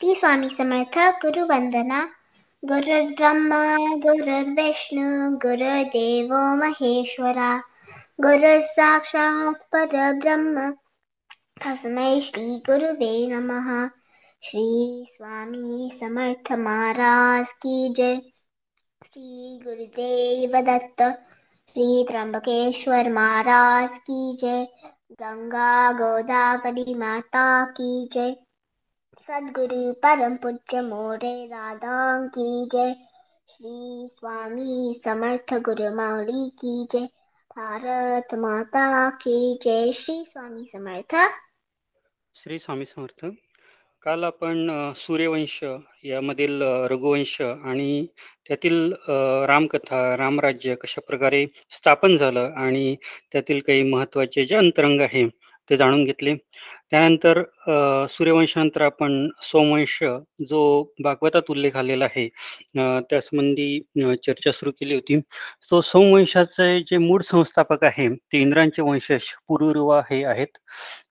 श्री स्वामी समर्थ गुरुवंदना गुरुर्ब्रह्मा गुरुर्विष्णू गुरुर्देव महेश्वरा गुरुर् परब्रह्म तस्मै श्री गुरुवे नमः श्री स्वामी समर्थ महाराज की जय श्री गुरुदेव दत्त श्री त्र्यंबकेश्वर महाराज की जय गंगा गोदावरी माता की जय सद्गुरु परम पूज्य मोरे दादा की जय। श्री स्वामी समर्थ गुरु माऊली की जय। भारत माता की जय। श्री स्वामी समर्थ। श्री स्वामी समर्थ। काल आपण सूर्यवंश यामधील रघुवंश आणि त्यातील रामकथा रामराज्य कशा प्रकारे स्थापन झालं आणि त्यातील काही महत्त्वाचे जे अंतरंग आहे ते जाणून घेतले. त्यानंतर सूर्यवंशानंतर आपण सोमवंश जो भागवतात उल्लेख आलेला आहे अ, त्यासंबंधी चर्चा सुरू केली होती. तो सोमवंशाचे जे मूळ संस्थापक आहे ते इंद्रांचे वंशज पुरुरुवा हे आहेत.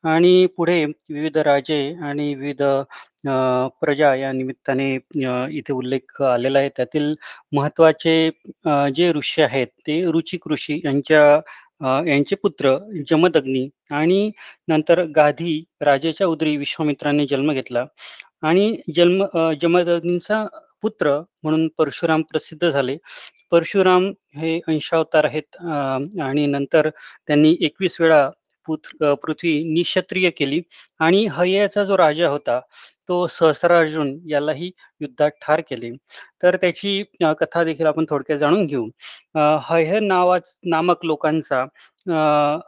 आणि पुढे विविध राजे आणि विविध प्रजा या निमित्ताने इथे उल्लेख आलेला आहे. त्यातील महत्त्वाचे जे ऋषी आहेत ते रुचिक ऋषी यांच्या यांचे पुत्र जमदग्नी आणि नंतर गाधी राजाच्या उदरी विश्वामित्राने जन्म घेतला. आणि जन्म जमदग्नीचा पुत्र म्हणून परशुराम प्रसिद्ध झाले. परशुराम हे अंशावतार आहेत आणि नंतर त्यांनी एकवीस वेळा पृथ्वी निक्षत्रिय केली आणि हय्याचा जो राजा होता तो सहस्रार्जुन यालाही युद्धात ठार केले. तर त्याची कथा देखील आपण थोडक्यात जाणून घेऊ. हय नावा नामक लोकांचा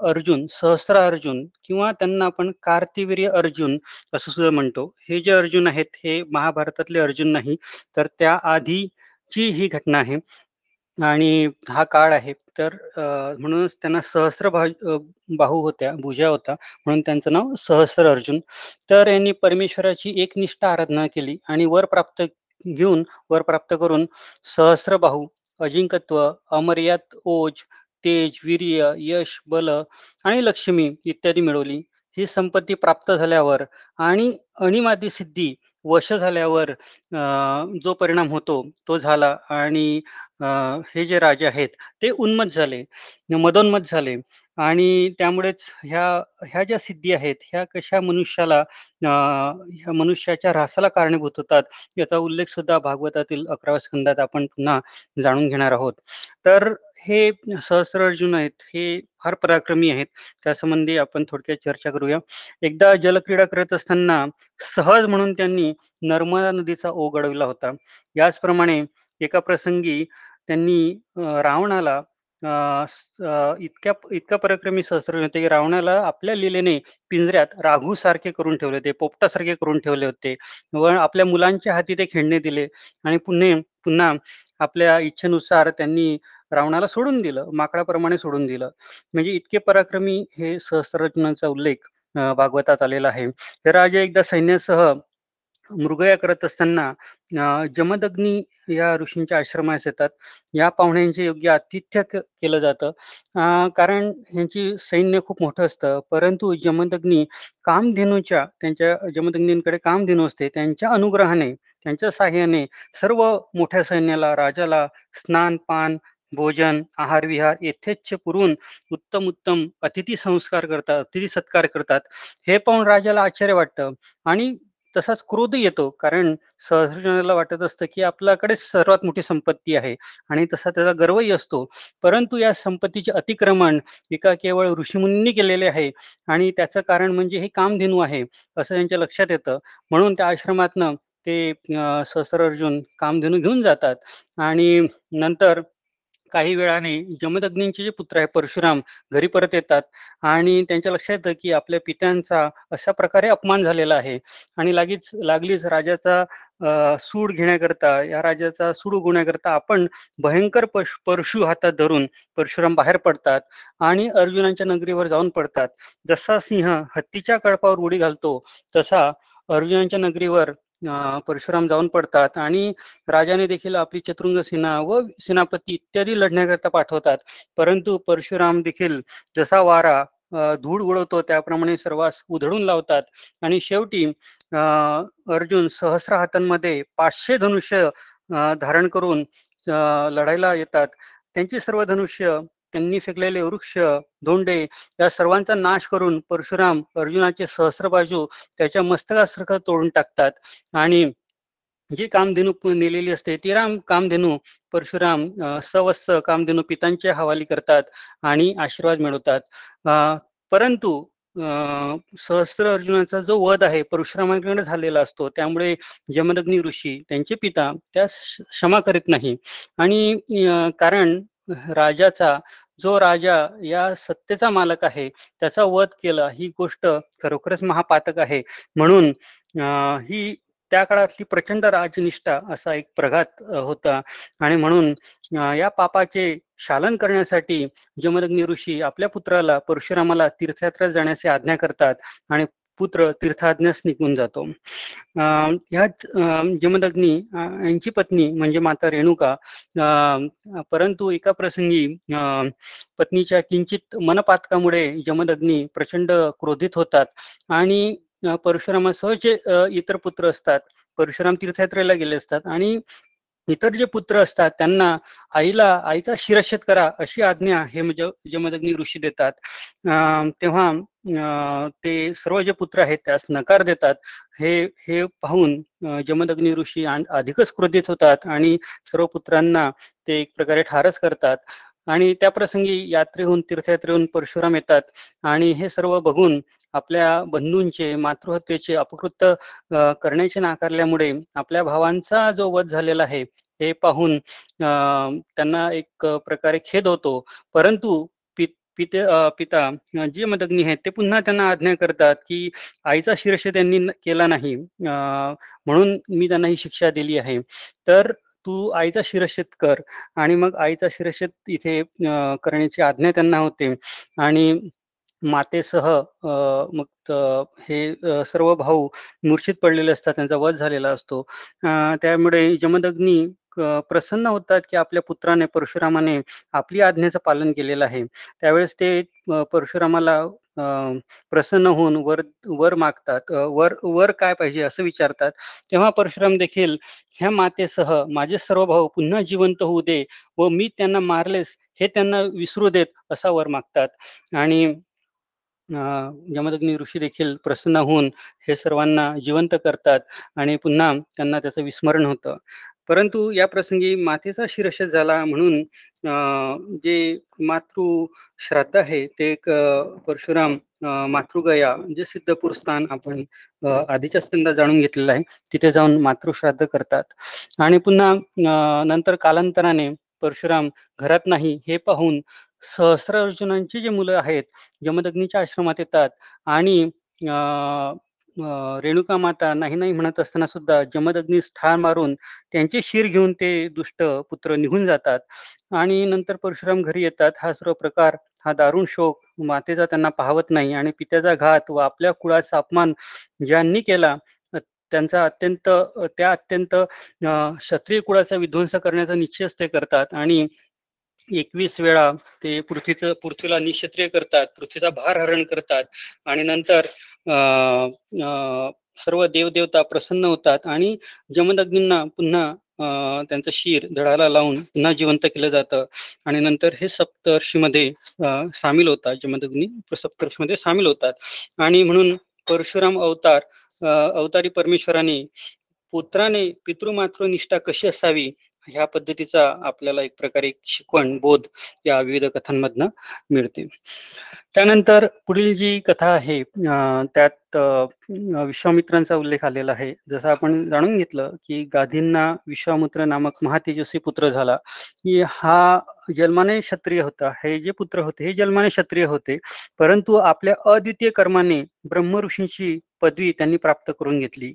अर्जुन सहस्र अर्जुन किंवा त्यांना आपण कार्तिवीर्य अर्जुन असं सुद्धा म्हणतो. हे जे अर्जुन आहेत हे महाभारतातले अर्जुन नाही तर त्या आधीची ही घटना आहे. आणि हा काळ आहे. तर म्हणूनच त्यांना सहस्र बाहू होत्या भुजा होता म्हणून त्यांचं नाव सहस्र अर्जुन. तर यांनी परमेश्वराची एकनिष्ठ आराधना केली आणि वर प्राप्त घेऊन वर प्राप्त करून सहस्र बाहू अजिंकत्व अमर्याद ओज तेज वीर्य यश बल आणि लक्ष्मी इत्यादी मिळवली. ही संपत्ती प्राप्त झाल्यावर आणि अणिमादी सिद्धी वश झाल्यावर जो परिणाम होतो तो झाला आणि हे जे राजे आहेत ते उन्मत झाले मदोन्मत झाले आणि त्यामुळेच ह्या ह्या ज्या सिद्धी आहेत ह्या कशा मनुष्याला ह्या मनुष्याच्या ऱ्हासाला कारणीभूत होतात याचा उल्लेख सुद्धा भागवतातील अकराव्या स्कंदात आपण पुन्हा जाणून घेणार आहोत. तर हे सहस्र अर्जुन आहेत हे फार पराक्रमी आहेत त्यासंबंधी आपण थोडक्यात चर्चा करूया. एकदा जलक्रीडा करत असताना सहज म्हणून त्यांनी नर्मदा नदीचा ओघ अडविला होता. याचप्रमाणे एका प्रसंगी त्यांनी रावणाला इतक्या इतका पराक्रमी सहस्र होते की रावणाला आपल्या लिलेने पिंजऱ्यात राघू सारखे करून ठेवले होते पोपटासारखे करून ठेवले होते. व आपल्या मुलांच्या हाती ते खेळणे दिले आणि पुन्हा पुन्हा आपल्या इच्छेनुसार त्यांनी रावणाला सोडून दिलं माकडाप्रमाणे सोडून दिलं. म्हणजे इतके पराक्रमी हे सहस्त्ररत्नांचा उल्लेख भागवतात आलेला आहे. हे राजे एकदा सैन्यासह मृगया करत असताना जमदग्नी या ऋषींच्या आश्रमास येतात. या पाहुण्यांचे योग्य आतिथ्य केलं जातं. कारण ह्यांची सैन्य खूप मोठं असतं. परंतु जमदग्नी कामधेनूच्या त्यांच्या जमदग्नींकडे कामधेनू असते. त्यांच्या अनुग्रहाने त्यांच्या साह्याने सर्व मोठ्या सैन्याला राजाला स्नान पान भोजन आहार विहार यथेच्छ पुरून उत्तम उत्तम अतिथी संस्कार करतात अतिथी सत्कार करतात. हे पाहून राजाला आश्चर्य वाटतं. आणि तसाच क्रोध येतो. कारण सहस्रजनाला वाटत असतं की आपल्याकडे सर्वात मोठी संपत्ती आहे आणि तसा त्याचा गर्वही असतो. परंतु या संपत्तीचे अतिक्रमण एका केवळ ऋषीमुनींनी केलेले आहे आणि त्याचं कारण म्हणजे हे कामधेनू आहे असं त्यांच्या लक्षात येतं. म्हणून त्या आश्रमातनं ते सहस्र अर्जुन कामधेनू घेऊन जातात आणि नंतर काही वेळाने जमदग्नींचे जे पुत्र आहे परशुराम घरी परत येतात आणि त्यांच्या लक्षात येतं की आपल्या पित्यांचा अशा प्रकारे अपमान झालेला आहे. आणि लागीच लागलीच राजाचा सूड घेण्याकरता या राजाचा सूड उगवण्याकरता आपण भयंकर पश परशु हातात धरून परशुराम बाहेर पडतात आणि अर्जुनांच्या नगरीवर जाऊन पडतात. जसा सिंह हत्तीच्या कळपावर उडी घालतो तसा अर्जुनांच्या नगरीवर परशुराम जाऊन पडतात आणि राजाने देखील आपली चतुंग सेना व सेनापती इत्यादी लढण्याकरता पाठवतात. परंतु परशुराम देखील जसा वारा धूळ उडवतो त्याप्रमाणे सर्वांस उधळून लावतात. आणि शेवटी अर्जुन सहस्र हातांमध्ये पाचशे धनुष्य धारण करून लढायला येतात. त्यांची सर्व धनुष्य त्यांनी फेकलेले वृक्ष धोंडे या सर्वांचा नाश करून परशुराम अर्जुनाचे सहस्र बाजू त्याच्या मस्तकासारखं तोडून टाकतात. आणि जी कामधेनू नेलेली असते ती राम कामधेनू परशुराम सवस्स कामधेनू पितांच्या हवाली करतात आणि आशीर्वाद मिळवतात. परंतु सहस्र अर्जुनाचा जो वध आहे परशुरामाकडे झालेला असतो त्यामुळे जमदग्नी ऋषी त्यांचे पिता त्यास क्षमा करीत नाही. आणि कारण राजाचा जो राजा या सत्तेचा मालक आहे त्याचा वध केला ही गोष्ट खरोखरच महापातक आहे. म्हणून ही त्या काळातली प्रचंड राजनिष्ठा असा एक प्रघात होता. आणि म्हणून या पापाचे शालन करण्यासाठी जमदग्नी ऋषी आपल्या पुत्राला परशुरामाला तीर्थयात्रा जाण्याची आज्ञा करतात. आणि पुत्र तीर्थाज्ञास निघून जातो. ह्याच जमदग्नी यांची पत्नी म्हणजे माता रेणुका परंतु एका प्रसंगी पत्नीच्या किंचित मनपातकामुळे जमदग्नी प्रचंड क्रोधित होतात आणि परशुरामासह जे इतर पुत्र असतात. परशुराम तीर्थयात्रेला गेले असतात आणि इतर जे पुत्र असतात त्यांना आईला आईचा शिरच्छेद करा अशी आज्ञा हे म्हणजे जमदग्नी ऋषी देतात. तेव्हा ते सर्व जे पुत्र आहेत त्यास नकार देतात. हे हे पाहून जमदग्नी ऋषी अधिकच क्रोधित होतात आणि सर्व पुत्रांना ते एक प्रकारे ठारच करतात. आणि त्या प्रसंगी यात्रेहून तीर्थयात्रेहून परशुराम येतात आणि हे सर्व बघून आपल्या बंधूंचे मातृहत्येचे अपकृत करण्याचे नाकारल्यामुळे आपल्या भावांचा जो वध झालेला आहे हे पाहून त्यांना एक प्रकारे खेद होतो. परंतु पिते पिता जे मदग्नी आहेत ते पुन्हा त्यांना आज्ञा करतात की आईचा शीर्ष त्यांनी केला नाही. म्हणून मी त्यांना ही शिक्षा दिली आहे. तर तू आईचा शिरच्छेद कर. आणि मग आईचा शिरच्छेद इथे करण्याची आज्ञा त्यांना होते. आणि मातेसह मग हे सर्व भाऊ मूर्छित पडलेले असतात त्यांचा वध झालेला असतो. त्यामुळे जमदग्नी प्रसन्न होतात की आपल्या पुत्राने परशुरामाने आपली आज्ञेचं पालन केलेलं आहे. त्यावेळेस ते परशुरामाला प्रसन्न होऊन वर वर मागतात. वर वर काय पाहिजे असं विचारतात. तेव्हा परशुराम देखील ह्या मातेसह माझे सर्व भाऊ पुन्हा जिवंत होऊ दे व मी त्यांना मारलेस हे त्यांना विसरू देत असा वर मागतात. आणि यमदग्नी ऋषी देखील प्रसन्न होऊन हे सर्वांना जिवंत करतात आणि पुन्हा त्यांना त्याचं विस्मरण होतं. परंतु या प्रसंगी मातेचा शिरश झाला म्हणून जे मातृ श्राद्ध आहे ते एक परशुराम मातृगया म्हणजे जे सिद्धपूर स्थान आपण आधीच्या स्कंदा जाणून घेतलेलं आहे. तिथे जाऊन मातृश्राद्ध करतात. आणि पुन्हा नंतर कालांतराने परशुराम घरात नाही हे पाहून सहस्र अर्जुनांची जी मुलं आहेत जमदग्नीच्या आश्रमात येतात आणि रेणुका माता नाही नाही म्हणत असताना सुद्धा जमदग्नी ठार मारून त्यांचे शिर घेऊन ते दुष्ट पुत्र निघून जातात आणि नंतर परशुराम घरी येतात. हा सर्व प्रकार हा दारुण शोक मातेचा त्यांना पाहवत नाही आणि पित्याचा घात व आपल्या कुळाचा अपमान ज्यांनी केला त्यांचा अत्यंत त्या अत्यंत क्षत्रिय कुळाचा विध्वंस करण्याचा निश्चयच ते करतात आणि एकवीस वेळा ते पृथ्वीचं पृथ्वीला निक्षत्रिय करतात पृथ्वीचा भार हरण करतात आणि नंतर सर्व देवदेवता प्रसन्न होतात आणि जमदग्नींना पुन्हा त्यांचं शिर धडाला लावून पुन्हा जिवंत केलं जातं. आणि नंतर हे सप्तर्षीमध्ये सामील होतात जमदग्नी सप्तर्षीमध्ये सामील होतात. आणि म्हणून परशुराम अवतार अवतारी परमेश्वराने पुत्राने पितृमातृ निष्ठा कशी असावी ह्या पद्धतीचा आपल्याला एक प्रकारे शिकवण बोध या विविध कथांमधनं मिळते. त्यानंतर पुढील जी कथा आहे त्यात विश्वामित्रांचा उल्लेख आलेला आहे. जसं आपण जाणून घेतलं की गाधींना विश्वामित्र नामक महातेजस्वी पुत्र झाला. की हा जन्माने क्षत्रिय होता. हे जे पुत्र होते हे जन्माने क्षत्रिय होते. परंतु आपल्या अद्वितीय कर्माने ब्रह्म ऋषींची पदवी त्यांनी प्राप्त करून घेतली.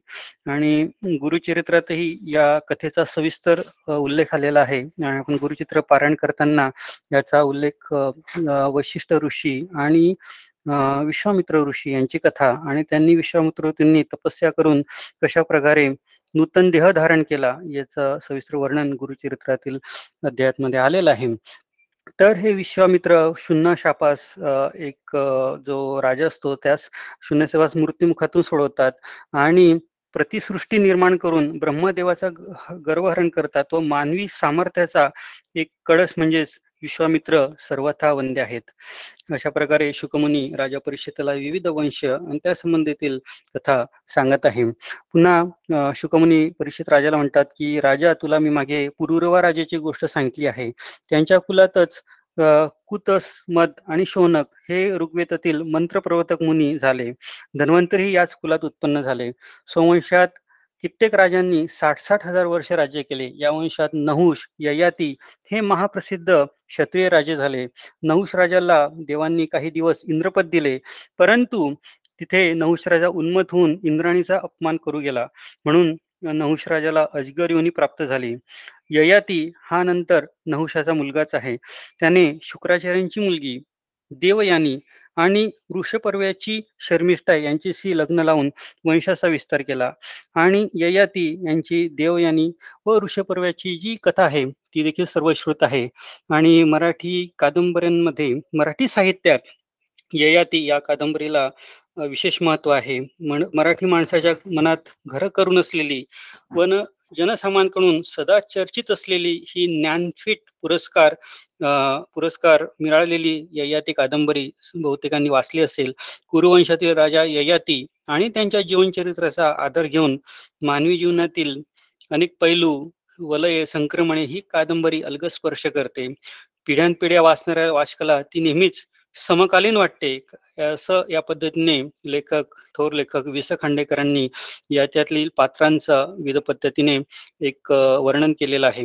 आणि गुरुचरित्रातही या कथेचा सविस्तर उल्लेख आलेला आहे. आणि आपण गुरुचित्र पारायण करताना याचा उल्लेख वशिष्ठ ऋषी आणि विश्वामित्र ऋषी यांची कथा आणि त्यांनी विश्वामित्र त्यांनी तपस्या करून कशा प्रकारे नूतन देह धारण केला याचं सविस्तर वर्णन गुरुचरित्रातील अध्यायात मध्ये आलेलं आहे. तर हे विश्वामित्र शून्य शापास एक जो राजा असतो त्यास शून्य सेवास मृत्युमुखातून सोडवतात आणि प्रतिसृष्टी निर्माण करून ब्रह्मदेवाचा गर्वहरण करतात. तो मानवी सामर्थ्याचा एक कळस म्हणजेच विश्वामित्र सर्वथा वंदे आहेत. अशा प्रकारे शुकमुनी राजा परिषदेला विविध वंश आणि त्या संबंधीतील कथा सांगत आहे. पुन्हा शुकमुनी परिषद राजाला म्हणतात की राजा तुला मी मागे पुरुरवा राजाची गोष्ट सांगितली आहे. त्यांच्या कुलातच कुतस मद आणि शोनक हे ऋग्वेदातील मंत्रप्रवर्तक मुनी झाले. धन्वंतरी याच कुलात उत्पन्न झाले. सोवंशात कित्येक राजांनी साठ साठ हजार वर्ष राज्य केले. या वंशात नहुष ययाती हे महाप्रसिद्ध क्षत्रिय राजे झाले. नहुष राजाला देवांनी काही दिवस इंद्रपद दिले. परंतु तिथे नहुष राजा उन्मत होऊन इंद्राणीचा अपमान करू गेला. म्हणून नहुष राजाला अजगर योनी प्राप्त झाली. ययाती हा नंतर नहुषाचा मुलगाच आहे. त्याने शुक्राचार्यांची मुलगी देवयानी आणि वृषपर्व्याची शर्मिष्ठा यांच्याशी लग्न लावून वंशाचा विस्तार केला. आणि ययाती यांची देवयानी व वृषपर्व्याची जी कथा आहे ती देखील सर्वश्रुत आहे. आणि मराठी कादंबऱ्यांमध्ये मराठी साहित्यात ययाती या कादंबरीला विशेष महत्त्व आहे. मराठी माणसाच्या मनात घर करून असलेली वन जनसामान्यांकडून सदा चर्चित असलेली ही ज्ञानपीठ पुरस्कार पुरस्कार मिळालेली ययाती कादंबरी बहुतेकांनी वाचली असेल. कुरुवंशातील राजा ययाती आणि त्यांच्या जीवनचरित्राचा आधार घेऊन मानवी जीवनातील अनेक पैलू वलय संक्रमणे ही कादंबरी अलग स्पर्श करते. पिढ्यानपिढ्या वाचणाऱ्या वाचकाला ती नेहमीच समकालीन वाटते. असं या पद्धतीने लेखक थोर लेखक वि स खांडेकरांनी याच्यातील पात्रांचं विविध पद्धतीने एक वर्णन केलेलं आहे.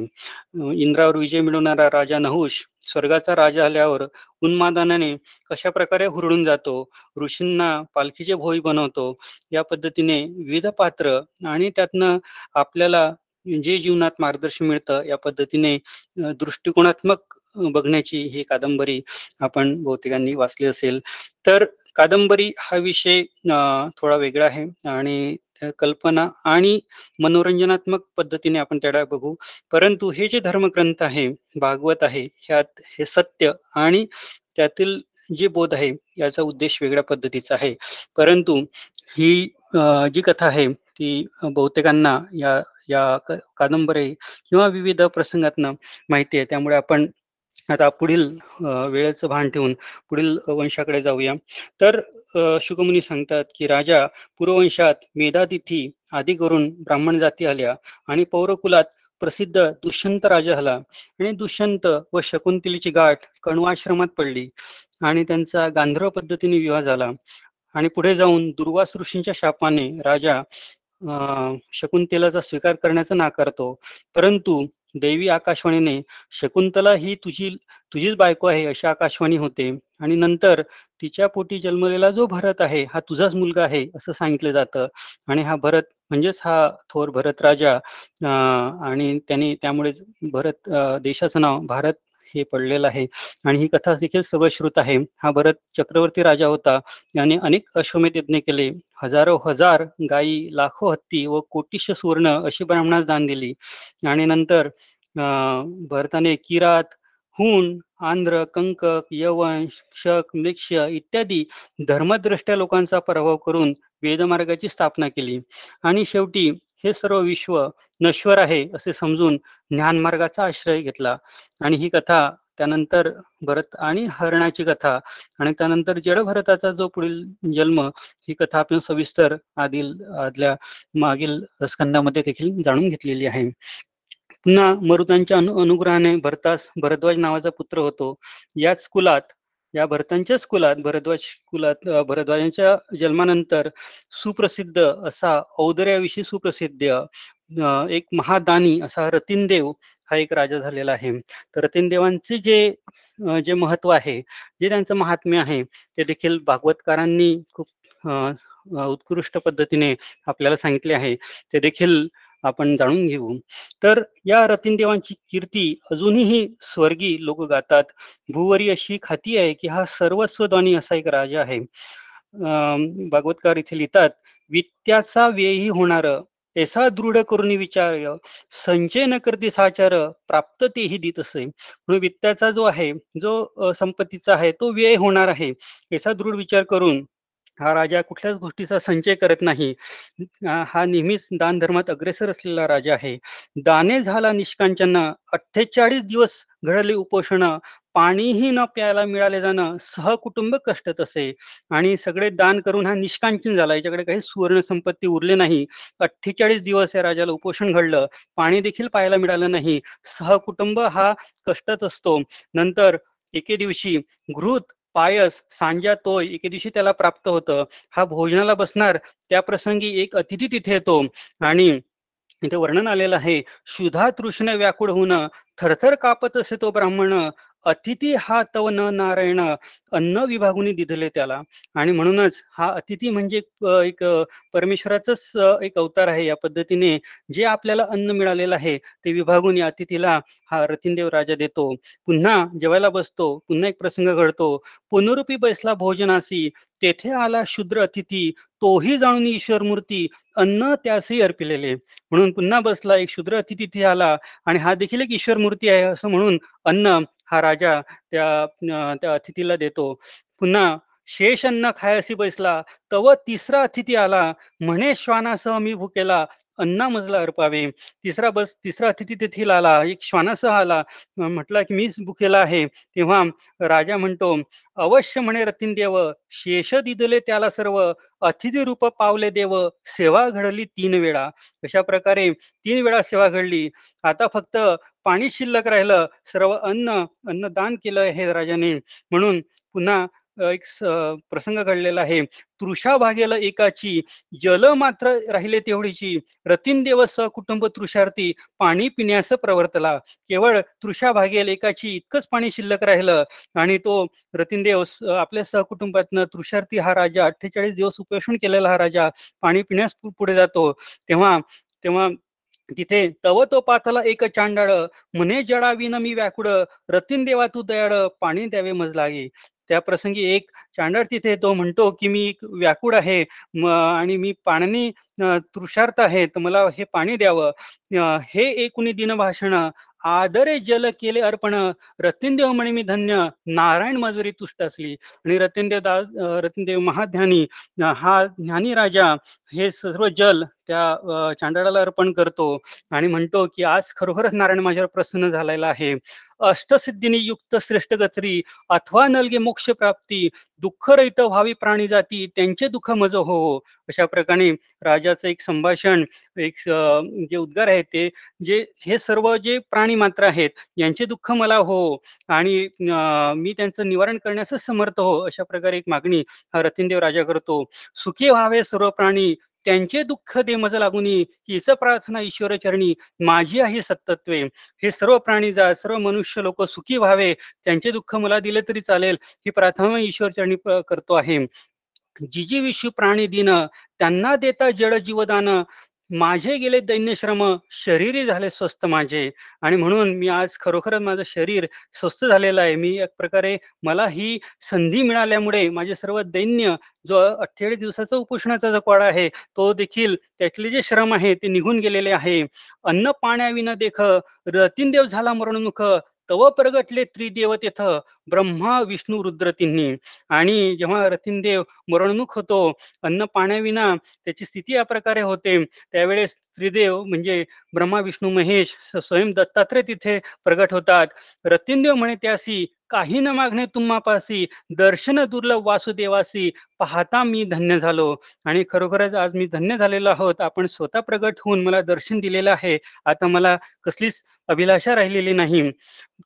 इंद्रावर विजय मिळवणारा राजा नहुष स्वर्गाचा राजा आल्यावर उन्मादानाने कशा प्रकारे हुरडून जातो ऋषींना पालखीचे भोई बनवतो या पद्धतीने विविध पात्र आणि त्यातनं आपल्याला जे जीवनात मार्गदर्शन मिळतं या पद्धतीने दृष्टिकोनात्मक बघण्याची ही कादंबरी आपण बहुतेकांनी वाचली असेल. तर कादंबरी हा विषय थोडा वेगळा आहे आणि कल्पना आणि मनोरंजनात्मक पद्धतीने आपण त्याला बघू. परंतु हे जे धर्मग्रंथ आहे भागवत आहे ह्यात हे सत्य आणि त्यातील जे बोध आहे याचा उद्देश वेगळ्या पद्धतीचा आहे. परंतु ही जी कथा आहे ती बहुतेकांना या या कादंबरी किंवा विविध प्रसंगातनं माहिती आहे. त्यामुळे आपण आता पुढील वेळेचं भान ठेवून पुढील वंशाकडे जाऊया. तर शुकमुनी सांगतात की राजा पूर्ववंशात मेधातिथी आदी करून ब्राह्मण जाती आल्या आणि पौरकुलात प्रसिद्ध दुष्यंत राजा झाला आणि दुष्यंत व शकुंतलीची गाठ कण्वाश्रमात पडली आणि त्यांचा गांधर्व पद्धतीने विवाह झाला. आणि पुढे जाऊन दुर्वास ऋषींच्या शापाने राजा शकुंतलाचा स्वीकार करण्याचा नाकारतो. परंतु देवी आकाशवाणीने शकुंतला ही तुझी तुझीच बायको आहे अशी आकाशवाणी होते. आणि नंतर तिच्या पोटी जन्मलेला जो भरत आहे हा तुझाच मुलगा आहे असं सांगितलं जातं. आणि हा भरत म्हणजेच हा थोर भरत राजा आणि त्याने त्यामुळे भरत देशाचं नाव भारत हे पडलेलं आहे. आणि ही कथा देखील सवश्रुत आहे. हा भरत चक्रवर्ती राजा होता. याने अनेक अश्वमेध यज्ञ केले. हजारो हजार गायी लाखो हत्ती व कोटीश सुवर्ण अशी ब्राह्मणास दान दिली. आणि नंतर भरताने किरात हुन आंध्र कंकक यवन शक मृक्ष इत्यादी धर्मदृष्ट्या लोकांचा प्रभाव करून वेदमार्गाची स्थापना केली. आणि शेवटी हे सर्व विश्व नश्वर आहे असे समजून ज्ञानमार्गाचा आश्रय घेतला. आणि ही कथा त्यानंतर भरत आणि हरणाची कथा आणि त्यानंतर जडभरताचा जो पुढील जन्म ही कथा आपण सविस्तर आदिल आदल्या मागील स्कंदामध्ये देखील जाणून घेतलेली आहे. पुन्हा मरुतांच्या अनु अनुग्रहाने भरतास भरद्वाज नावाचा पुत्र होतो. याच कुलात या भरतांच्याच कुलात भरद्वाज कुलात भरद्वाजांच्या जन्मानंतर सुप्रसिद्ध असा औदर्याविषयी सुप्रसिद्ध एक महादानी असा रतीनदेव हा एक राजा झालेला आहे. तर रतीनदेवांचे जे जे महत्त्व आहे जे त्यांचं महात्म्य आहे ते देखील भागवतकारांनी खूप उत्कृष्ट पद्धतीने आपल्याला सांगितले आहे. ते देखील आपण जाणून घेऊ. तर या रतीनदेवांची कीर्ती अजूनही स्वर्गी लोक गातात. भूवरी अशी खाती आहे की हा सर्वस्वदानी असा एक राजा आहे. भागवतकार इथे लिहितात वित्याचा व्ययही होणार ऐसा दृढ करून विचार संचय न करती साचार प्राप्त तेही देत असे. म्हणून वित्ताचा जो आहे जो संपत्तीचा आहे तो व्यय होणार आहे. याचा दृढ विचार करून हा राजा कुठल्याच गोष्टीचा संचय करत नाही. हा नेहमीच दान धर्मात अग्रेसर असलेला राजा आहे. दाने झाला निष्कांचन अठ्ठेचाळीस दिवस घडले उपोषण पाणीही न प्यायला मिळाले जाणं सहकुटुंब कष्टत असे. आणि सगळे दान करून हा निष्कांचन झाला. याच्याकडे काही सुवर्ण संपत्ती उरले नाही. अठ्ठेचाळीस दिवस या राजाला उपोषण घडलं. पाणी देखील पाहायला मिळालं नाही. सहकुटुंब हा कष्टत असतो. नंतर एके दिवशी घृत पायस सांजा तोय एके दिवशी त्याला प्राप्त होतं. हा भोजनाला बसणार त्या प्रसंगी एक अतिथी तिथे येतो. आणि इथे वर्णन आलेलं आहे शुधा तृष्ण व्याकुळ होऊन थरथर कापत असे तो ब्राह्मण अतिथी हा तव न नारायण अन्न विभागुनी दिधले त्याला. आणि म्हणूनच हा अतिथी म्हणजे एक परमेश्वराच एक अवतार आहे. या पद्धतीने जे आपल्याला अन्न मिळालेलं आहे ते विभागून या अतिथीला हा रतीनदेव राजा देतो. पुन्हा जेवायला बसतो पुन्हा एक प्रसंग घडतो. पुनरुपी बैसला भोजनासी तेथे आला शूद्र अतिथी तोही जाणून ईश्वर मूर्ती अन्न त्यासही अर्पिलेले. म्हणून पुन्हा बसला एक शूद्र अतिथी तिथे आला. आणि हा देखील एक ईश्वर मूर्ती आहे असं म्हणून अन्न हा राजा त्या त्या अतिथीला देतो. पुन्हा शेष अन्न खायसी बैसला तव तिसरा अतिथी आला. म्हणे श्वानासह मी भुकेला अन्ना मजला अर्पावे. तिसरा बस तिसरा अतिथी तेथील आला. एक श्वानासह आला. म्हटला की मीच भुकेला आहे. तेव्हा राजा म्हणतो अवश्य म्हणे रतीन देव शेष दिदले त्याला सर्व. अतिथी रूप पावले देव. सेवा घडली तीन वेळा. अशा प्रकारे तीन वेळा सेवा घडली. आता फक्त पाणी शिल्लक राहिलं सर्व अन्न अन्नदान केलं हे राजाने. म्हणून पुन्हा एक प्रसंग घडलेला आहे. तृषा भागेला एकाची जल मात्र राहिले तेवढीची. रतीन देवस कुटुंब तृषार्थी पाणी पिण्यास प्रवर्तला. केवळ तृषा भागेल एकाची इतकंच पाणी शिल्लक राहिलं. आणि तो रतीन देव आपल्या सहकुटुंबातनं तृषार्थी हा राजा अठ्ठेचाळीस दिवस उपोषण केलेला हा राजा पाणी पिण्यास पुढे जातो. तेव्हा तेव्हा तिथे तव तो पाथला एक चांडाळ म्हणे जडाविन मी व्याकुड रतीन देवा तू दयाळ पाणी द्यावे मज लागे त्या प्रसंगी एक चांडाळ तिथे तो म्हणतो की मी एक व्याकुळ आहे आणि मी पाण्याने तृषार्थ आहे तर मला हे पाणी द्यावं. हे एकूणी दिनभाषण आदरे जल केले अर्पण. रतीनदेव म्हणे मी धन्य. नारायण मजुरी तुष्ट असली. आणि रतीनदेव दा रतीनदेव महाध्यानी हा ज्ञानी राजा हे सर्व जल त्या चांडाळाला अर्पण करतो. आणि म्हणतो की आज खरोखरच नारायण माझ्यावर प्रसन्न झालेला आहे. अष्टसिद्धीने युक्त श्रेष्ठ गचरी अथवा नलगे मोक्ष प्राप्ती दुःख रहित व्हावी प्राणी जाती त्यांचे दुःख मज हो. अशा प्रकारे राजाचं एक संभाषण एक जे उद्गार आहे ते जे हे सर्व जे प्राणी मात्र आहेत यांचे दुःख मला हो आणि मी त्यांचं निवारण करण्यास समर्थ हो अशा प्रकारे एक मागणी हा रतीनदेव राजा करतो. सुखी व्हावे सर्व प्राणी त्यांचे दुःख दे मज लागुनी हीच प्रार्थना ईश्वर चरणी माझी आहे सत्तत्वे. हे सर्व प्राणी जा सर्व मनुष्य लोक सुखी व्हावे त्यांचे दुःख मला दिले तरी चालेल ही प्रार्थना ईश्वर चरणी करतो आहे. जी विश्व प्राणी दिन त्यांना देता जड जीवदान. माझे गेले दैन्यश्रम शरीरही झाले स्वस्थ माझे. आणि म्हणून मी आज खरोखरच माझं शरीर स्वस्थ झालेलं आहे. मी एक प्रकारे मला ही संधी मिळाल्यामुळे माझे सर्व दैन्य जो अठ्ठेचाळीस दिवसाचा उपोषणाचा जो काळ आहे तो देखील त्यातले जे श्रम आहे ते निघून गेलेले आहे. अन्न पाण्याविना देख रतीन झाला मरणमुख. तव प्रगटले त्रिदेव तेथ ब्रह्मा विष्णू रुद्र तिन्ही. आणि जेव्हा रतीनदेव मरणमुख होतो अन्न पाण्याविना त्याची स्थिती या प्रकारे होते त्यावेळेस त्रिदेव म्हणजे ब्रह्मा विष्णू महेश स्वयं दत्तात्रय तिथे प्रगट होतात. रतीनदेव म्हणे त्यासी काही न मागणे तुम्हापासी दर्शन दुर्लभ वासुदेवासी पाहता मी धन्य झालो. आणि खरोखरच आज मी धन्य झालेलो आहोत. आपण स्वतः प्रगट होऊन मला दर्शन दिलेलं आहे. आता मला कसलीच अभिलाषा राहिलेली नाही.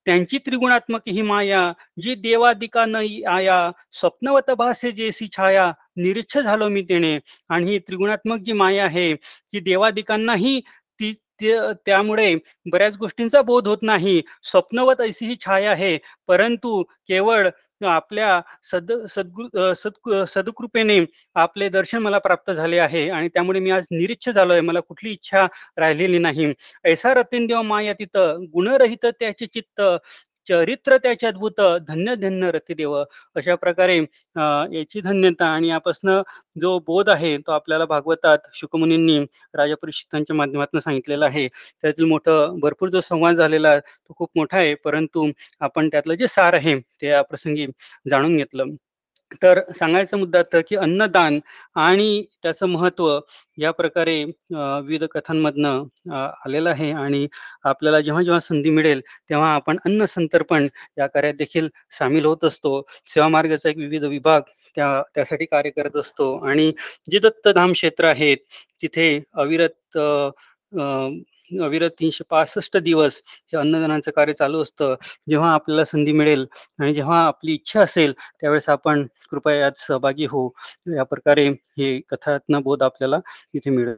त्यांची त्रिगुणात्मक ही माया जी देवादिका न आया स्वप्नवत भासे जेसी छाया निरीच्छ झालो मी तेने. आणि ही त्रिगुणात्मक जी माया आहे ती देवादिकांनाही ती त्यामुळे बऱ्याच गोष्टींचा बोध होत नाही. स्वप्नवत अशी ही छाया आहे. परंतु केवळ आपल्या सद सद्गु सद सदकृपेने आपले दर्शन मला प्राप्त झाले आहे. आणि त्यामुळे मी आज निरीच्छ झालोय. मला कुठली इच्छा राहिलेली नाही. ऐसा रतीन देव माया तिथं. गुणरहित त्याचे चित्त. चरित्र त्याच्या अद्भुत धन्य धन्य रतिदेव अशा प्रकारे याची धन्यता आणि यापासनं जो बोध आहे तो आपल्याला भागवतात शुकमुनींनी राजा परिषदांच्या माध्यमातून सांगितलेला आहे. त्यातील मोठं भरपूर जो संवाद झालेला तो खूप मोठा आहे परंतु आपण त्यातलं जे सार आहे ते या प्रसंगी जाणून घेतलं. तर सांगायचा मुद्दा तर की अन्नदान आणि त्याचं महत्त्व या प्रकारे विविध कथांमधनं आलेलं आहे आणि आपल्याला जेव्हा जेव्हा संधी मिळेल तेव्हा आपण अन्न संतर्पण या कार्यात देखील सामील होत असतो. सेवा मार्गाचा एक विविध विभाग त्या त्यासाठी कार्य करत असतो. आणि जे दत्तधाम क्षेत्र आहेत तिथे अविरत अविरत तीनशे पासष्ट दिवस हे अन्नदानाचं कार्य चालू असतं जेव्हा आपल्याला संधी मिळेल आणि जेव्हा आपली इच्छा असेल त्यावेळेस आपण कृपया यात सहभागी होऊ. या प्रकारे हे कथात्न बोध आपल्याला इथे मिळेल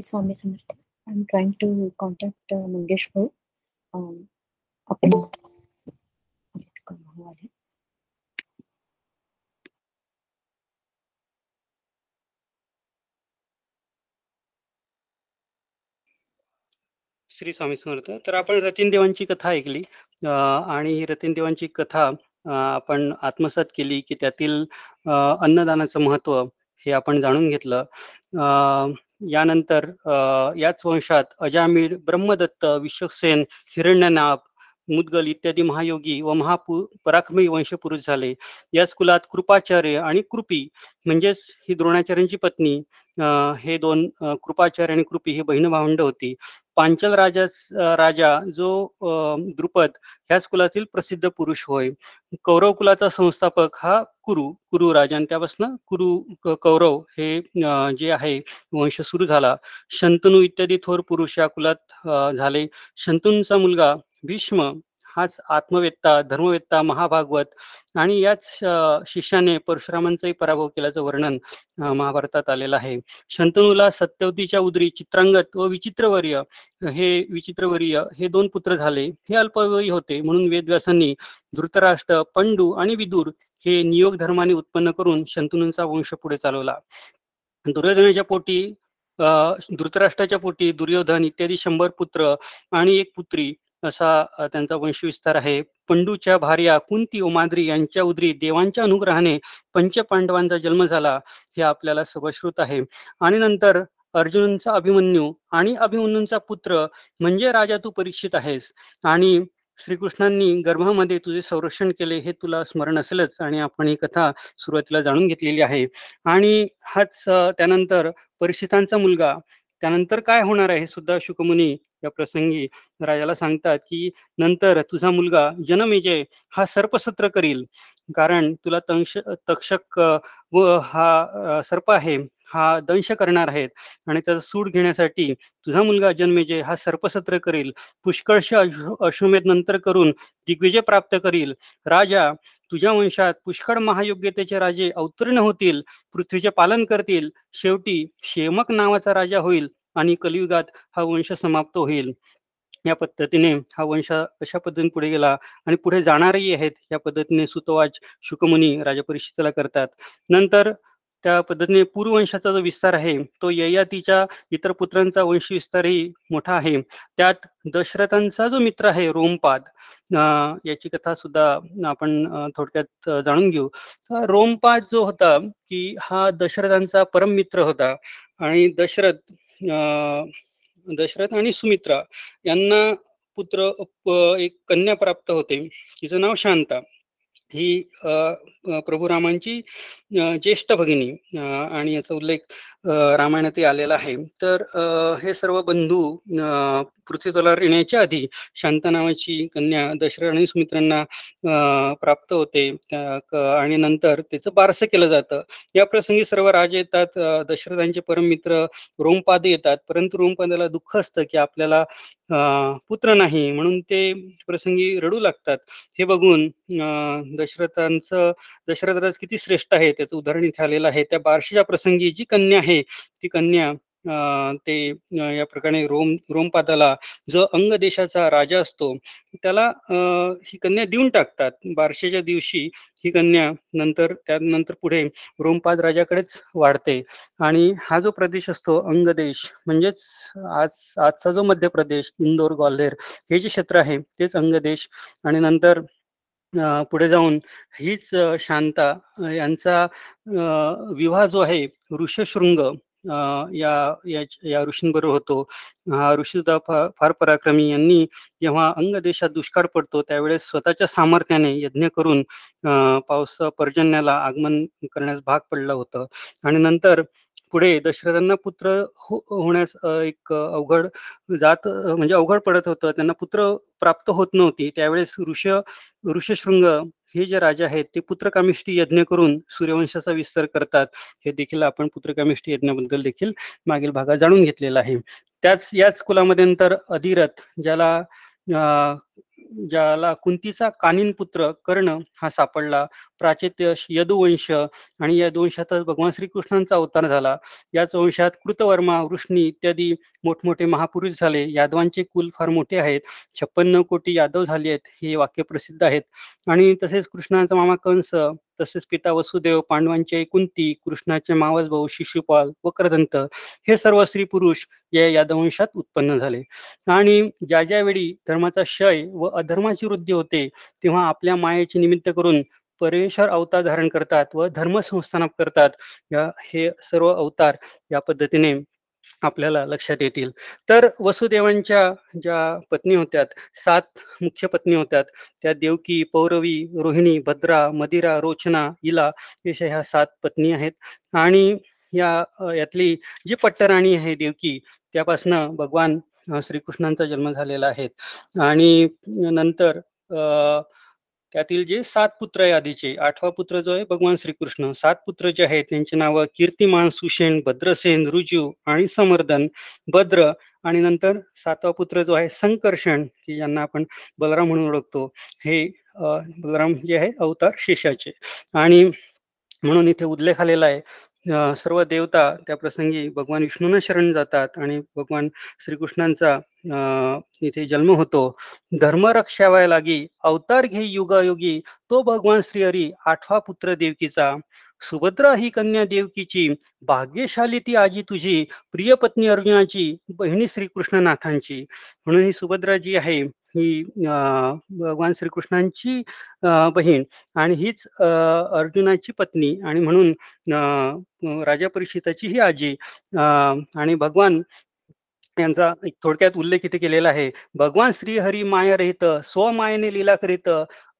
Swami Samarth. I'm trying to contact uh, Mangesh Bhau. Um, आपण श्री स्वामी समर्थ. तर आपण रतीन देवांची कथा ऐकली. आणि ही रतीन देवांची कथा आपण आत्मसात केली की त्यातील अन्नदानाचं महत्त्व हे आपण जाणून घेतलं. यानंतर याच वंशात अजामीर ब्रह्मदत्त विश्वसेन हिरण्यनाभ मुदगल इत्यादी महायोगी व महापु पराक्रमी वंश पुरुष झाले. याच कुलात कृपाचार्य आणि कृपी म्हणजेच ही द्रोणाचार्यांची पत्नी हे दोन कृपाचार्य आणि कृपी ही बहीण भावंड होती. पांचल राजा राजा जो द्रुपद ह्याच कुलातील प्रसिद्ध पुरुष होय. कौरव कुलाचा संस्थापक हा कुरु कुरु राजा आणि त्यापासून कुरु कौरव हे जे आहे वंश सुरू झाला. शंतनू इत्यादी थोर पुरुष या कुलात झाले. शंतनूचा मुलगा भीष्म हाच आत्मवेत्ता धर्मवेत्ता महाभागवत आणि याच शिष्याने परशुरामांचाही पराभव केल्याचं वर्णन महाभारतात आलेलं आहे. शंतनूला सत्यवतीच्या उदरी चित्रांगत व विचित्रवर्य हे विचित्रवर्य हे दोन पुत्र झाले हे अल्पवयी होते. म्हणून वेदव्यासांनी धृतराष्ट्र पंडू आणि विदूर हे नियोग धर्माने उत्पन्न करून शंतनूंचा वंश पुढे चालवला. दुर्योधनाच्या पोटी धृतराष्ट्राच्या पोटी दुर्योधन इत्यादी शंभर पुत्र आणि एक पुत्री असा त्यांचा वंशविस्तार आहे. पंडूच्या भार्या कुंती उमाद्री यांच्या उदरी देवांच्या अनुग्रहाने पंचपांडवांचा जन्म झाला हे आपल्याला सबश्रुत आहे. आणि नंतर अर्जुनचा अभिमन्यू आणि अभिमन्यूंचा पुत्र म्हणजे राजा तू परीक्षित आहेस. आणि श्रीकृष्णांनी गर्भामध्ये तुझे संरक्षण केले हे तुला स्मरण असेलच आणि आपण ही कथा सुरुवातीला जाणून घेतलेली आहे. आणि हाच त्यानंतर परिषितांचा मुलगा त्यानंतर काय होणार आहे हे सुद्धा शुकमुनी या प्रसंगी राजाला सांगतात की नंतर तुझा मुलगा जनमेजय हा सर्पसत्र करील. कारण तुला तंश तक्षक व हा सर्प आहे. हा दंश करणार आहेत. आणि त्याचा सूड घेण्यासाठी तुझा मुलगा जन्मेजय हा सर्पसत्र करील. पुष्कळश अश्वमेध नंतर करून दिग्विजय प्राप्त करील. राजा तुझ्या वंशात पुष्कळ महायोग्यतेचे राजे अवतीर्ण होतील. पृथ्वीचे पालन करतील. शेवटी शेमक नावाचा राजा होईल आणि कलियुगात हा वंश समाप्त होईल. या पद्धतीने हा वंश अशा पद्धतीने पुढे गेला आणि पुढे जाणारही आहेत. या पद्धतीने सुतवाच शुकमुनी राजपरिषदेला करतात. नंतर त्या पद्धतीने पूर्ववंशाचा जो विस्तार आहे तो ययातीच्या इतर पुत्रांचा वंश विस्तारही मोठा आहे. त्यात दशरथांचा जो मित्र आहे रोमपाद याची कथा सुद्धा आपण थोडक्यात जाणून घेऊ. रोमपाद जो होता की हा दशरथांचा परम मित्र होता आणि दशरथ अं, दशरथ आणि सुमित्रा यांना पुत्र एक कन्या प्राप्त होते. तिचं नाव शांता. ही प्रभू रामांची ज्येष्ठ भगिनी आणि याचा उल्लेख रामायणातही आलेला आहे. तर हे सर्व बंधू पृथ्वीतलावर येण्याच्या आधी शांता नावाची कन्या दशरथ आणि सुमित्रांना प्राप्त होते. क- आणि नंतर त्याचं बारसं केलं जातं. या प्रसंगी सर्व राजे येतात. दशरथांचे परममित्र रोमपाद येतात. परंतु रोमपादाला दुःख असतं की आपल्याला पुत्र नाही. म्हणून ते प्रसंगी रडू लागतात. हे बघून दशरथांचं दशरथराज किती श्रेष्ठ आहे त्याचं उदाहरण इथे आलेलं आहे. त्या बारशीच्या प्रसंगी जी कन्या आहे ती कन्या ते या प्रकारे रोम रोमपादाला जो अंग देशाचा राजा असतो त्याला ही कन्या देऊन टाकतात. बारशेच्या दिवशी ही कन्या नंतर त्यानंतर पुढे रोमपाद राजाकडेच वाढते. आणि हा जो प्रदेश असतो अंगदेश म्हणजेच आज आजचा जो मध्य प्रदेश इंदोर ग्वाल्हेर हे जे क्षेत्र आहे तेच अंगदेश आणि नंतर पुढे जाऊन हीच शांता यांचा विवाह जो आहे ऋषशृंग अ, या या ऋषींबरोबर होतो. हा ऋषी सुद्धा फार पराक्रमी. यांनी जेव्हा अंग देशात दुष्काळ पडतो त्यावेळेस स्वतःच्या सामर्थ्याने यज्ञ करून अ, पावस पर्जन्याला आगमन करण्यास भाग पडलं होतं. आणि नंतर पुढे दशरथांना पुत्र हो होण्यास एक अवघड जात म्हणजे अवघड पडत होतं. त्यांना पुत्र प्राप्त होत नव्हती. त्यावेळेस ऋष ऋषशृंग हे जे राजा आहेत ते पुत्रकामिष्टी यज्ञ करून सूर्यवंशाचा विस्तार करतात. हे देखील आपण पुत्रकामिष्टी यज्ञाबद्दल देखील मागील भागात जाणून घेतलेलं आहे. त्याच याच कुलामध्ये नंतर अधिरथ ज्याला अं, ज्याला कुंतीचा कानिन पुत्र कर्ण हा सापडला. प्राचेत्यश यदुवंश आणि या वंशातच भगवान श्रीकृष्णांचा अवतार झाला. याच वंशात कृतवर्मा वृष्णी इत्यादी मोठमोठे महापुरुष झाले. यादवांचे कुल फार मोठे आहेत. छप्पन्न कोटी यादव झाले आहेत. हे वाक्य प्रसिद्ध आहेत. आणि तसेच कृष्णाचा मामा कंस तसेच पिता वसुदेव पांडवांचे कुंती कृष्णाचे मावस भाऊ शिशुपाल वक्रदंत हे सर्व स्त्री पुरुष या यादवंशात उत्पन्न झाले. आणि ज्या ज्या वेळी धर्माचा क्षय व अधर्माची वृद्धी होते तेव्हा आपल्या मायेचे निमित्त करून परमेश्वर अवतार धारण करतात व धर्म संस्थान करतात. या हे सर्व अवतार या पद्धतीने आपल्याला लक्षात येतील. तर वसुदेवांच्या ज्या पत्नी होत्यात सात मुख्य पत्नी होत्यात त्या देवकी पौरवी रोहिणी भद्रा मदिरा रोचना इला अशा ह्या सात पत्नी आहेत. आणि या यातली जी पट्टराणी आहे देवकी त्यापासनं भगवान श्रीकृष्णांचा जन्म झालेला आहे. आणि नंतर अं त्यातील जे सात पुत्र आहे आधीचे आठवा पुत्र जो आहे भगवान श्रीकृष्ण. सात पुत्र जे आहेत त्यांची नावं कीर्तिमान सुषेण भद्रसेन रुजू आणि समर्दन भद्र आणि नंतर सातवा पुत्र जो आहे संकर्षण की ज्यांना आपण बलराम म्हणून ओळखतो. हे बलराम जे आहे अवतार शेषाचे. आणि म्हणून इथे उल्लेख आलेला आहे सर्व देवता त्या प्रसंगी भगवान विष्णूंना शरण जातात आणि भगवान श्रीकृष्णांचा इथे जन्म होतो. धर्म रक्षावाय लागी अवतार घे युगायोगी तो भगवान श्रीहरी आठवा पुत्र देवकीचा. सुभद्रा ही कन्या देवकीची भाग्यशाली ती आजी तुझी प्रिय पत्नी अर्जुनाची बहिणी श्रीकृष्णनाथांची. म्हणून ही सुभद्रा जी आहे. ही भगवान श्रीकृष्णांची बहीण आणि हीच अर्जुनाची पत्नी आणि म्हणून अं, राजा परिषदाची ही आजी अं, आणि भगवान यांचा थोडक्यात उल्लेख इथे केलेला आहे. भगवान श्रीहरी माया रहित स्वमायेने लीला करीत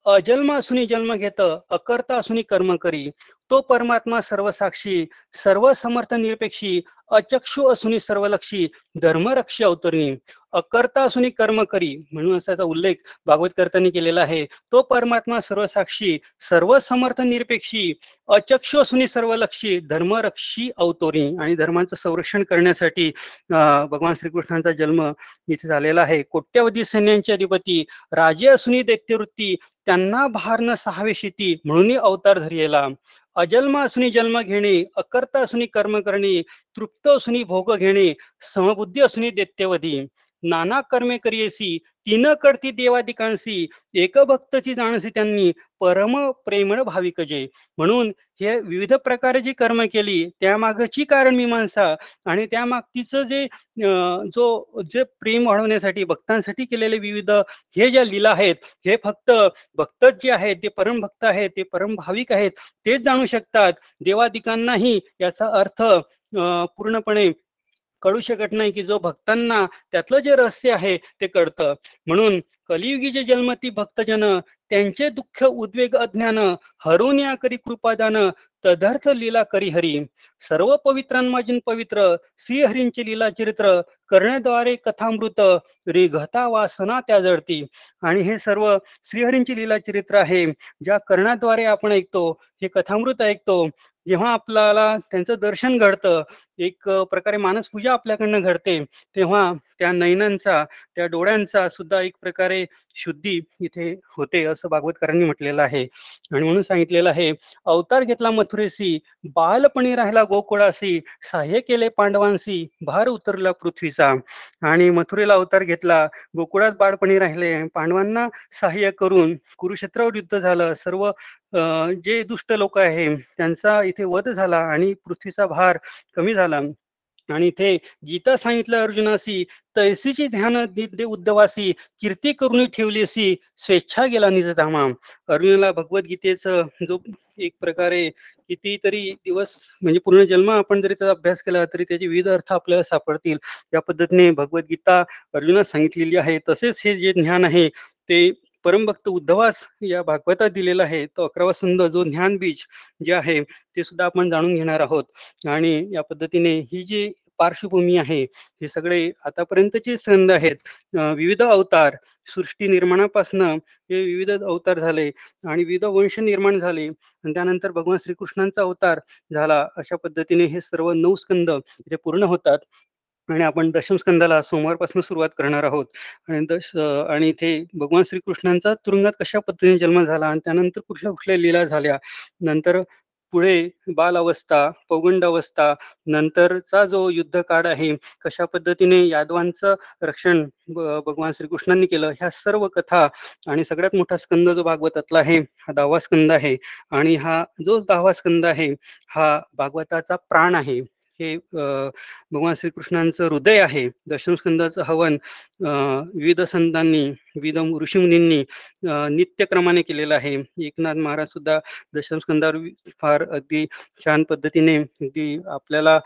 अजन्म असुनी जन्म घेत अकर्ता असुनी कर्म करी तो परमात्मा सर्वसाक्षी सर्व समर्थ निरपेक्षी अचक्षु असुनी सर्वलक्षी धर्मरक्षी अवतरणी अकर्ता असुनी कर्म करी म्हणून असा उल्लेख भागवत कर्त्यांनी केलेला आहे. तो परमात्मा सर्वसाक्षी सर्व समर्थ निरपेक्षी अचक्षु असून सर्वलक्षी धर्मरक्षी अवतोरी आणि धर्माचं संरक्षण करण्यासाठी अं, भगवान श्रीकृष्णांचा जन्म इथे झालेला आहे. कोट्यवधी सैन्यांचे अधिपती राजे असुनी दैत्यवृत्ती त्यांना भार न सहावे शेती म्हणूनही अवतार धरलेला. अजन्म असुनी जन्म घेणे अकर्ता असुनी कर्म करणे तृप्त असुनी भोग घेणे समबुद्धी असुनी दैत्यवधी. नाना कर्मे करियसी तीन कडती देवादिकांशी एक भक्तची जाणसी त्यांनी परम प्रेमळ भाविक जे. म्हणून हे विविध प्रकारे जी कर्म केली त्यामागची कारण मीमांसा आणि त्या मागतीचं जे अं, जो जे प्रेम वाढवण्यासाठी भक्तांसाठी केलेले विविध हे ज्या लीला आहेत हे फक्त भक्तच जे आहेत ते परम भक्त आहेत ते परम भाविक आहेत तेच जाणू शकतात. देवादिकांनाही याचा अर्थ अं, पूर्णपणे कळू शकत नाही की जो भक्तांना त्यातलं जे रहस्य आहे ते कळतं. म्हणून कलियुगी जे जन्मती भक्तजन त्यांचे दुःख उद्वेग अज्ञान हरून या करी कृपादान तदर्थ लीला करी हरी. सर्व पवित्रांमाजिन पवित्र श्रीहरींचे लीला चरित्र करण्याद्वारे कथामृत रिघता वासना त्या जळती आणि हे सर्व श्रीहरींची लीला चरित्र आहे ज्या कर्णाद्वारे आपण ऐकतो हे कथामृत ऐकतो जेव्हा आपल्याला त्यांचं दर्शन घडतं एक प्रकारे मानस पूजा आपल्याकडनं घडते तेव्हा त्या नयनांचा त्या डोळ्यांचा सुद्धा एक प्रकारे शुद्धी इथे होते असं भागवतकरांनी म्हटलेलं आहे. आणि म्हणून सांगितलेलं आहे अवतार घेतला मथुरेसी बालपणी राहिला गोकुळासी सहाय्य केले पांडवांशी भार उतरला पृथ्वीचा आणि मथुरेला अवतार घेतला. गोकुळात बाळपणी राहिले. पांडवांना सहाय्य करून कुरुक्षेत्रावर युद्ध झालं. सर्व जे दुष्ट लोक आहे त्यांचा इथे वध झाला आणि पृथ्वीचा भार कमी झाला. आणि इथे गीता सांगितलं अर्जुनासी तैसीची ध्यान उद्धवासी कीर्ती करून ठेवली असी स्वेच्छा गेला निजधामा. अर्जुनाला भगवद्गीतेचं जो एक प्रकारे कितीतरी दिवस म्हणजे पूर्ण जन्म आपण जरी त्याचा अभ्यास केला तरी त्याचे विविध अर्थ आपल्याला सापडतील. या पद्धतीने भगवद्गीता अर्जुनास सांगितलेली आहे. तसेच हे जे ज्ञान आहे ते परमभक्त उद्धवास या भागवतात दिलेला आहे. तो अकरावा संद जो ज्ञान बीज जे आहे ते सुद्धा आपण जाणून घेणार आहोत. आणि या पद्धतीने ही जी पार्श्वभूमी आहे. हे सगळे आतापर्यंतचे संद आहेत. विविध अवतार सृष्टी निर्माणापासनं हे विविध अवतार झाले आणि विविध वंश निर्माण झाले. आणि त्यानंतर भगवान श्रीकृष्णांचा अवतार झाला. अशा पद्धतीने हे सर्व नऊ स्कंद इथे पूर्ण होतात. आणि आपण दशम स्कंदाला सोमवारपासून सुरुवात करणार आहोत. आणि दश आणि इथे भगवान श्रीकृष्णांचा तुरुंगात कशा पद्धतीने जन्म झाला आणि त्यानंतर कुठल्या कुठल्या लीला झाल्या. नंतर पुढे बाल अवस्था पौगंड अवस्था नंतरचा जो युद्ध काळ आहे कशा पद्धतीने यादवांचं रक्षण भगवान श्रीकृष्णांनी केलं ह्या सर्व कथा आणि सगळ्यात मोठा स्कंद जो भागवतातला आहे हा दहावा स्कंद आहे. आणि हा जो दहावा स्कंद आहे हा भागवताचा प्राण आहे. हे अं, भगवान श्रीकृष्णांचं हृदय आहे. दशमस्कंदाचं हवन अं, विविध संतांनी विविध ऋषीमुनींनी नित्यक्रमाने केलेलं आहे. एकनाथ महाराज सुद्धा दशमस्कंदावर फार अगदी छान पद्धतीने अगदी आपल्याला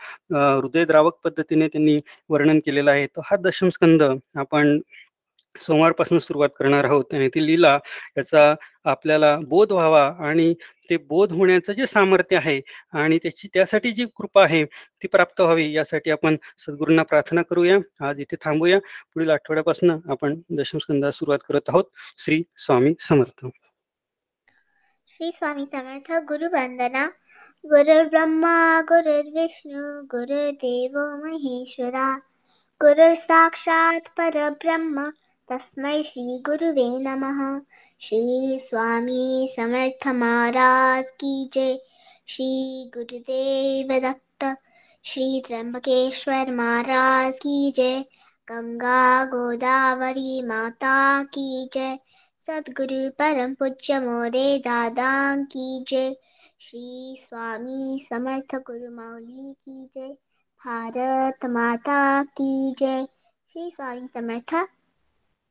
हृदयद्रावक पद्धतीने त्यांनी वर्णन केलेलं आहे. तर हा दशमस्कंद आपण सोमवारपासून सुरुवात करणार आहोत आणि ती लीला याचा आपल्याला बोध व्हावा आणि ते बोध होण्याचं जे सामर्थ्य आहे आणि त्याची त्यासाठी जी कृपा आहे ती प्राप्त व्हावी यासाठी आपण सद्गुरूंना प्रार्थना करूया. आज इथे थांबूया. पुढील आठवड्यापासून आपण दशमस्कंदा सुरुवात करत आहोत. श्री स्वामी समर्थ. श्री स्वामी समर्थ. गुरु वंदना. गुरुर् ब्रह्मा गुरुर्विष्णू गुरुर्देव महेश्वरा. गुरुर् साक्षात परब्रह्म तस्मै श्री गुरुवे नमः। श्री स्वामी समर्थ महाराज की जय। श्री गुरुदेव दत्त श्री त्र्यंबकेश्वर महाराज की जय। गंगा गोदावरी माता की जय। सद्गुरु परम पूज्य मोरे दादा की जय। श्री स्वामी समर्थ गुरु माऊली की जय। भारत माता की जय। श्री स्वामी समर्थ